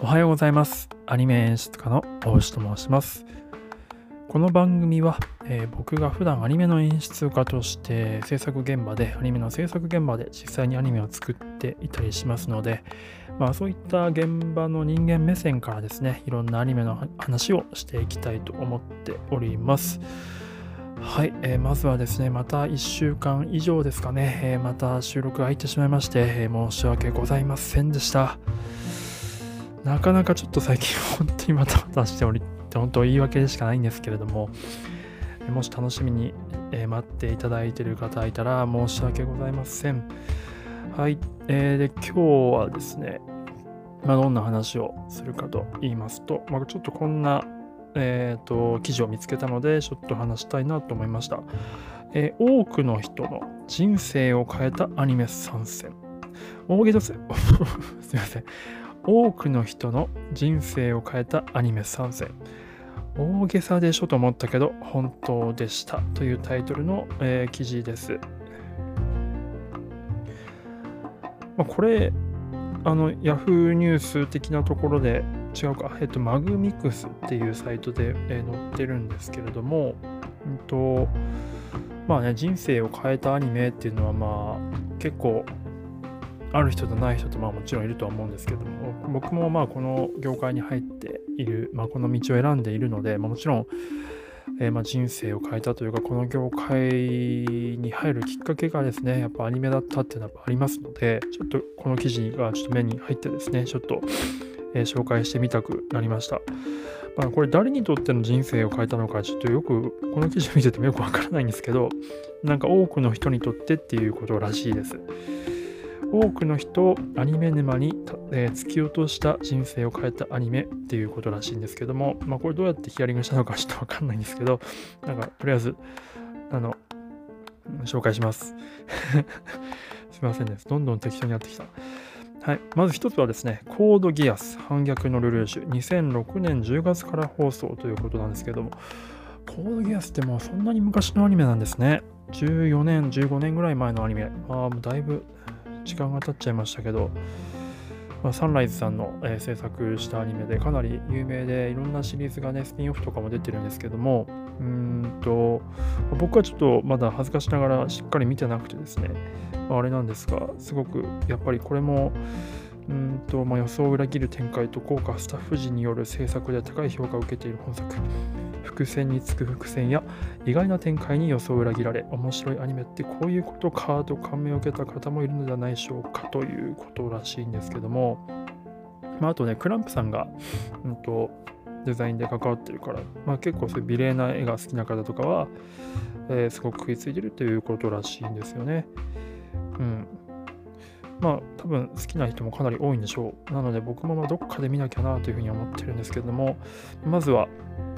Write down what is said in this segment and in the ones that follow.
おはようございます。アニメ演出家の大牛と申します。この番組は、えー僕が普段アニメの演出家として制作現場で、アニメの制作現場で実際にアニメを作っていたりしますので、まあそういった現場の人間目線からですね、いろんなアニメの話をしていきたいと思っております。はい、えーまずはですね、また1週間以上ですかね、えーまた収録が空いてしまいまして、えー申し訳ございませんでした。なかなかちょっと最近本当にまたまたしており本当言い訳でしかないんですけれども、もし楽しみに、待っていただいている方いたら申し訳ございません。はい、えーで今日はですね、まあ、どんな話をするかと言いますと、まあ、ちょっとこんな、えー、と記事を見つけたのでちょっと話したいなと思いました、えー多くの人の人生を変えたアニメ参戦。大げさです。すいません。多くの人の人生を変えたアニメ参戦。大げさでしょと思ったけど本当でしたというタイトルの、えー記事です、まあ、これあの Yahoo ニュース的なところで違うか、えっと、マグミクスっていうサイトで、えー載ってるんですけれども、うんと、まあね、人生を変えたアニメっていうのはまあ結構ある人とない人とまあもちろんいるとは思うんですけども僕もまあこの業界に入っている、まあ、この道を選んでいるので、まあ、もちろん、えーまあ人生を変えたというかこの業界に入るきっかけがですねやっぱアニメだったっていうのはありますのでちょっとこの記事がちょっと目に入ってですねちょっと、えー紹介してみたくなりました。まあ、これ誰にとっての人生を変えたのかちょっとよくこの記事を見ててもよくわからないんですけどなんか多くの人にとってっていうことらしいです。多くの人をアニメ沼に、えー突き落とした人生を変えたアニメっていうことらしいんですけども、まあ、これどうやってヒアリングしたのかちょっとわかんないんですけど、なんかとりあえず、あの、紹介します。すいませんね。どんどん適当になってきた。はい。まず一つはですね、コードギアス反逆のルルーシュ、2006年10月から放送ということなんですけども、コードギアスってもうそんなに昔のアニメなんですね。14年、15年ぐらい前のアニメ。ああ、もうだいぶ時間が経っちゃいましたけど、まあ、サンライズさんの、えー制作したアニメでかなり有名でいろんなシリーズがねスピンオフとかも出てるんですけどもうんと僕はちょっとまだ恥ずかしながらしっかり見てなくてですね、まああれなんですがすごくやっぱりこれもうんと、まあ、予想を裏切る展開と豪華スタッフ陣による制作で高い評価を受けている本作。伏線につく伏線や意外な展開に予想を裏切られ面白いアニメってこういうことかと感銘を受けた方もいるのではないでしょうかということらしいんですけども、まあ、あとねクランプさんが、うん、とデザインで関わってるから、まあ、結構そういう美麗な絵が好きな方とかは、えーすごく食いついてるということらしいんですよね。うんまあ多分好きな人もかなり多いんでしょう。なので僕もまどっかで見なきゃなというふうに思ってるんですけども、まずは、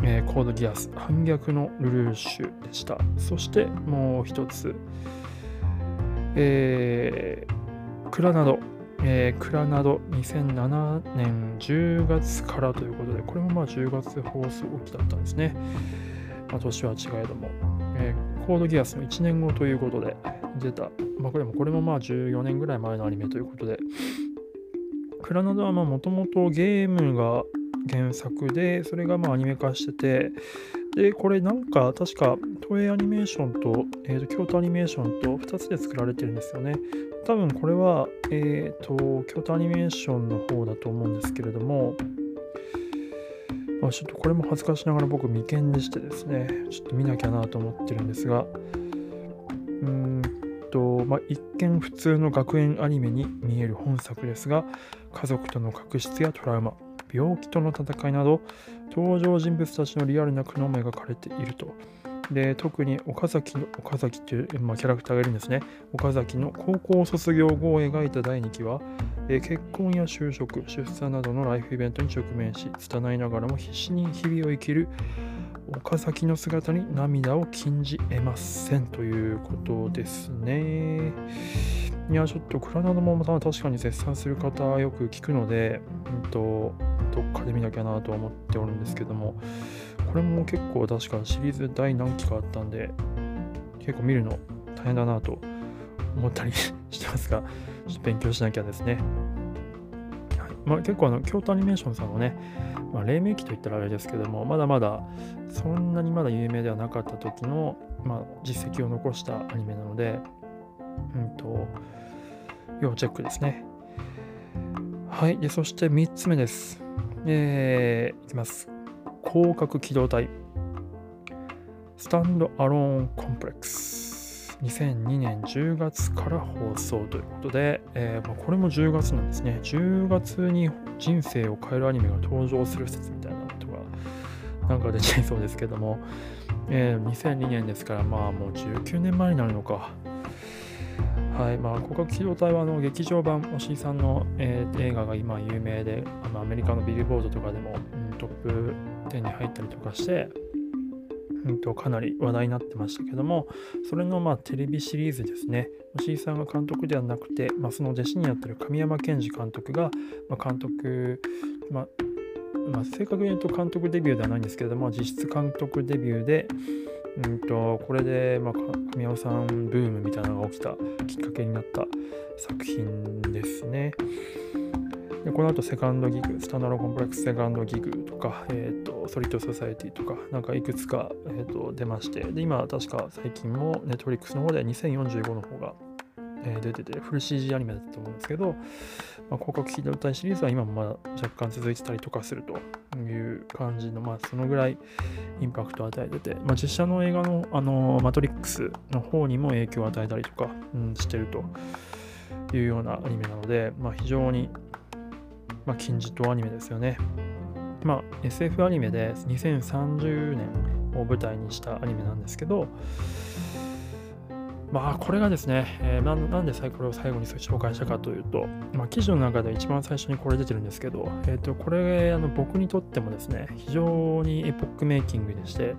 えーコードギアス反逆のルルーシュでした。そしてもう一つ、えークラナド、えークラナド2007年10月からということで、これもまあ10月放送期だったんですね。まあ、年は違えども、えーコードギアスの1年後ということで出た、まあ、これもこれもまあ14年ぐらい前のアニメということで、クラナドはもともとゲームが原作で、それがまあアニメ化してて、で、これなんか確か東映アニメーションと,、えーと京都アニメーションと2つで作られてるんですよね。多分これは、えー、と京都アニメーションの方だと思うんですけれども、まあ、ちょっとこれも恥ずかしながら僕未見でしてですね、ちょっと見なきゃなと思ってるんですが、うーんと、まあ、一見普通の学園アニメに見える本作ですが、家族との確執やトラウマ、病気との戦いなど、登場人物たちのリアルな苦悩も描かれていると。で特に岡崎の岡崎という、まあ、キャラクターがいるんですね。岡崎の高校卒業後を描いた第2期は、えー結婚や就職、出産などのライフイベントに直面し、拙いながらも必死に日々を生きる岡崎の姿に涙を禁じ得ませんということですね。いや、ちょっとクラナドもまた確かに絶賛する方よく聞くので、うんと、どっかで見なきゃなと思っておるんですけども、これも結構確かシリーズ第何期かあったんで、結構見るの大変だなと思ったり してますが、ちょっと勉強しなきゃですね。はいまあ、結構あの京都アニメーションさんのね、まあ、黎明期といったらあれですけどもまだまだそんなにまだ有名ではなかった時の、まあ、実績を残したアニメなので、うんと、要チェックですね。はい。で、そして3つ目です。えー、いきます。広角機動隊。スタンドアローンコンプレックス。2002年10月から放送ということで、えー、まあ、これも10月なんですね。10月に人生を変えるアニメが登場する説みたいなことがなんか出ちゃいそうですけども、えー、2002年ですから、まあもう19年前になるのか。はいまあ、広角機動隊はあの劇場版、押井さんの、えー、映画が今有名で、あのアメリカのビルボードとかでも、うん、トップ10に入ったりとかして、うんと、かなり話題になってましたけども、それのまあテレビシリーズですね、押井さんが監督ではなくて、まあ、その弟子になってる神山健二監督が、まあ、監督、まあまあ、正確に言うと監督デビューではないんですけれども、実質監督デビューで、うんとこれで、まあ、神尾さんブームみたいなのが起きたきっかけになった作品ですね。でこの後セカンドギグ、スタンダードコンプレックスセカンドギグとか、えーと、ソリッドソサエティとか、なんかいくつか、えーと出まして、で今確か最近もネットリックスの方で2045の方がえー、出てて、フル CG アニメだったと思うんですけど、まあ、広角機動隊シリーズは今もまだ若干続いてたりとかするという感じの、まあ、そのぐらいインパクトを与えてて、まあ、実写の映画の、あのマトリックスの方にも影響を与えたりとか、うん、してるというようなアニメなので、まあ、非常に、まあ、金字塔アニメですよね。まあ、SF アニメで2030年を舞台にしたアニメなんですけど、まあ、これがですね、えー、なんでこれを最後に紹介したかというと、まあ、記事の中で一番最初にこれ出てるんですけど、えー、とこれあの僕にとってもですね、非常にエポックメイキングでして、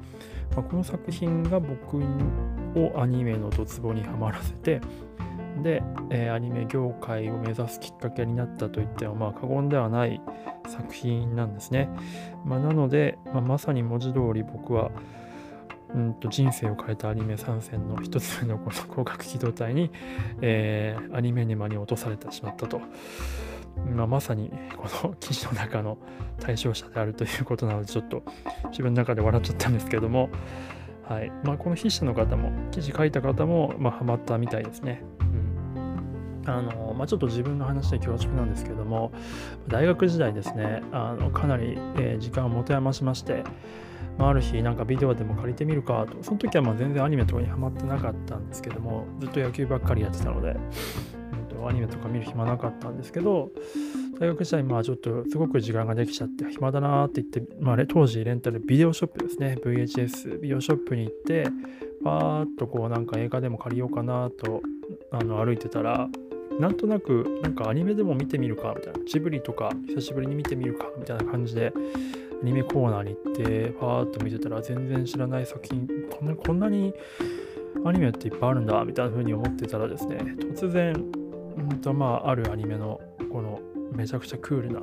まあ、この作品が僕をアニメのドツボにはまらせて、で、えー、アニメ業界を目指すきっかけになったといっても、まあ、過言ではない作品なんですね。まあ、なので、まあ、まさに文字通り僕は、んと人生を変えたアニメ参戦の一つ目のこの広角機動隊に、えー、アニメ沼に落とされてしまったと。まあ、まさにこの記事の中の対象者であるということなのでちょっと自分の中で笑っちゃったんですけども、はいまあ、この筆者の方も記事書いた方も、まあ、ハマったみたいですね。あのまあ、ちょっと自分の話で恐縮なんですけども大学時代ですねあのかなり、えー、時間を持て余しましてあ、る日なんかビデオでも借りてみるかと。その時はまあ全然アニメとかにハマってなかったんですけどもずっと野球ばっかりやってたので、うん、とアニメとか見る暇なかったんですけど大学時代まあちょっとすごく時間ができちゃって暇だなって言って、まあ、当時レンタルビデオショップですね。VHS ビデオショップに行ってパーッとこうなんか映画でも借りようかなとあの歩いてたらなんとなくなんかアニメでも見てみるかみたいなジブリとか久しぶりに見てみるかみたいな感じでアニメコーナーに行って、パーッと見てたら全然知らない作品、こんなこんなにアニメっていっぱいあるんだ、みたいな風に思ってたらですね、突然、んとまあ、あるアニメのこのめちゃくちゃクールな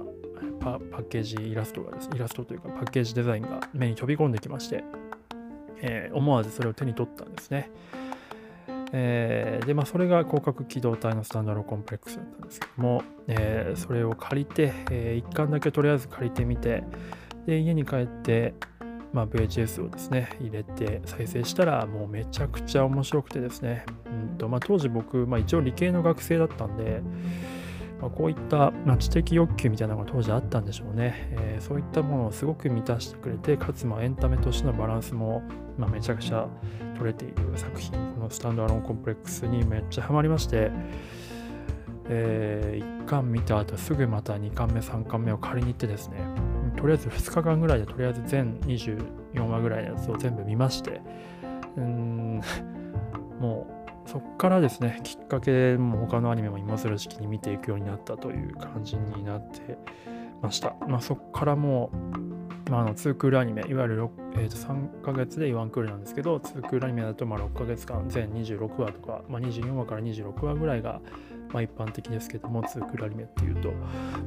パッケージイラストがですね、イラストというかパッケージデザインが目に飛び込んできまして、えー、思わずそれを手に取ったんですね。えー、で、まあ、それが広角機動隊のスタンダードコンプレックスだったんですけども、えー、それを借りて、えー、1巻だけとりあえず借りてみて、で、家に帰って、まあ、VHS をですね、入れて再生したら、もうめちゃくちゃ面白くてですね、うんとまあ、当時僕、まあ、一応理系の学生だったんで、まあ、こういった、まあ、知的欲求みたいなのが当時あったんでしょうね。えー、そういったものをすごく満たしてくれて、かつまあエンタメとしてのバランスも、まあ、めちゃくちゃ取れている作品、このスタンドアロンコンプレックスにめっちゃハマりまして、えー、1巻見た後すぐまた2巻目、3巻目を借りに行ってですね、とりあえず2日間ぐらいでとりあえず全24話ぐらいのやつを全部見まして、うん、もうそっからですね、きっかけも他のアニメも今更時期に見ていくようになったという感じになってました。まあ、そっからもう、まあ、あの2クールアニメ、いわゆる、えー、と3ヶ月で1クールなんですけど、2クールアニメだとまあ6ヶ月間、全26話とか、まあ、24話から26話ぐらいがまあ、一般的ですけども、ツークールアニメっていうと、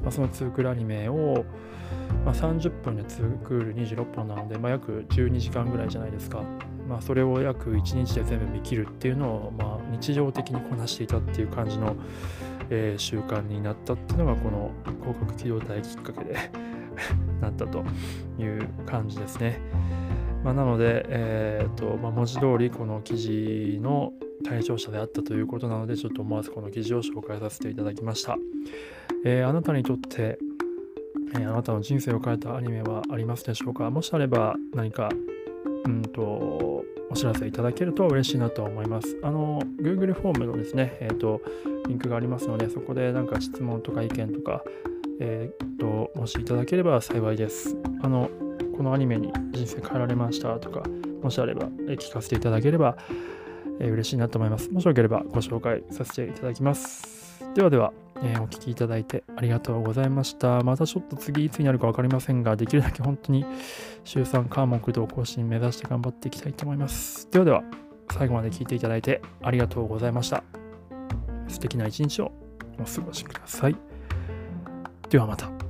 まあ、そのツークールアニメを、まあ、30分でツークール26本なので、まあ、約12時間ぐらいじゃないですか。まあ、それを約1日で全部見切るっていうのを、まあ、日常的にこなしていたっていう感じの、えー、習慣になったっていうのがこの広角機動隊きっかけで なったという感じですね。まあ、なので、えーとまあ、文字通りこの記事の対象者であったということなので、ちょっと思わずこの記事を紹介させていただきました。えー、あなたにとって、えー、あなたの人生を変えたアニメはありますでしょうか？もしあれば何か、うんと、お知らせいただけると嬉しいなと思います。あの、Google フォームのですね、えっ、ー、と、リンクがありますので、そこでなんか質問とか意見とか、えっ、と、もしいただければ幸いです。あの、このアニメに人生変えられましたとか、もしあれば、え聞かせていただければ、えー、嬉しいなと思います。もしよければご紹介させていただきます。ではでは、えー、お聴きいただいてありがとうございました。またちょっと次いつになるか分かりませんが、できるだけ本当に週3科目同更新目指して頑張っていきたいと思います。ではでは、最後まで聞いていただいてありがとうございました。素敵な一日をお過ごしください。ではまた。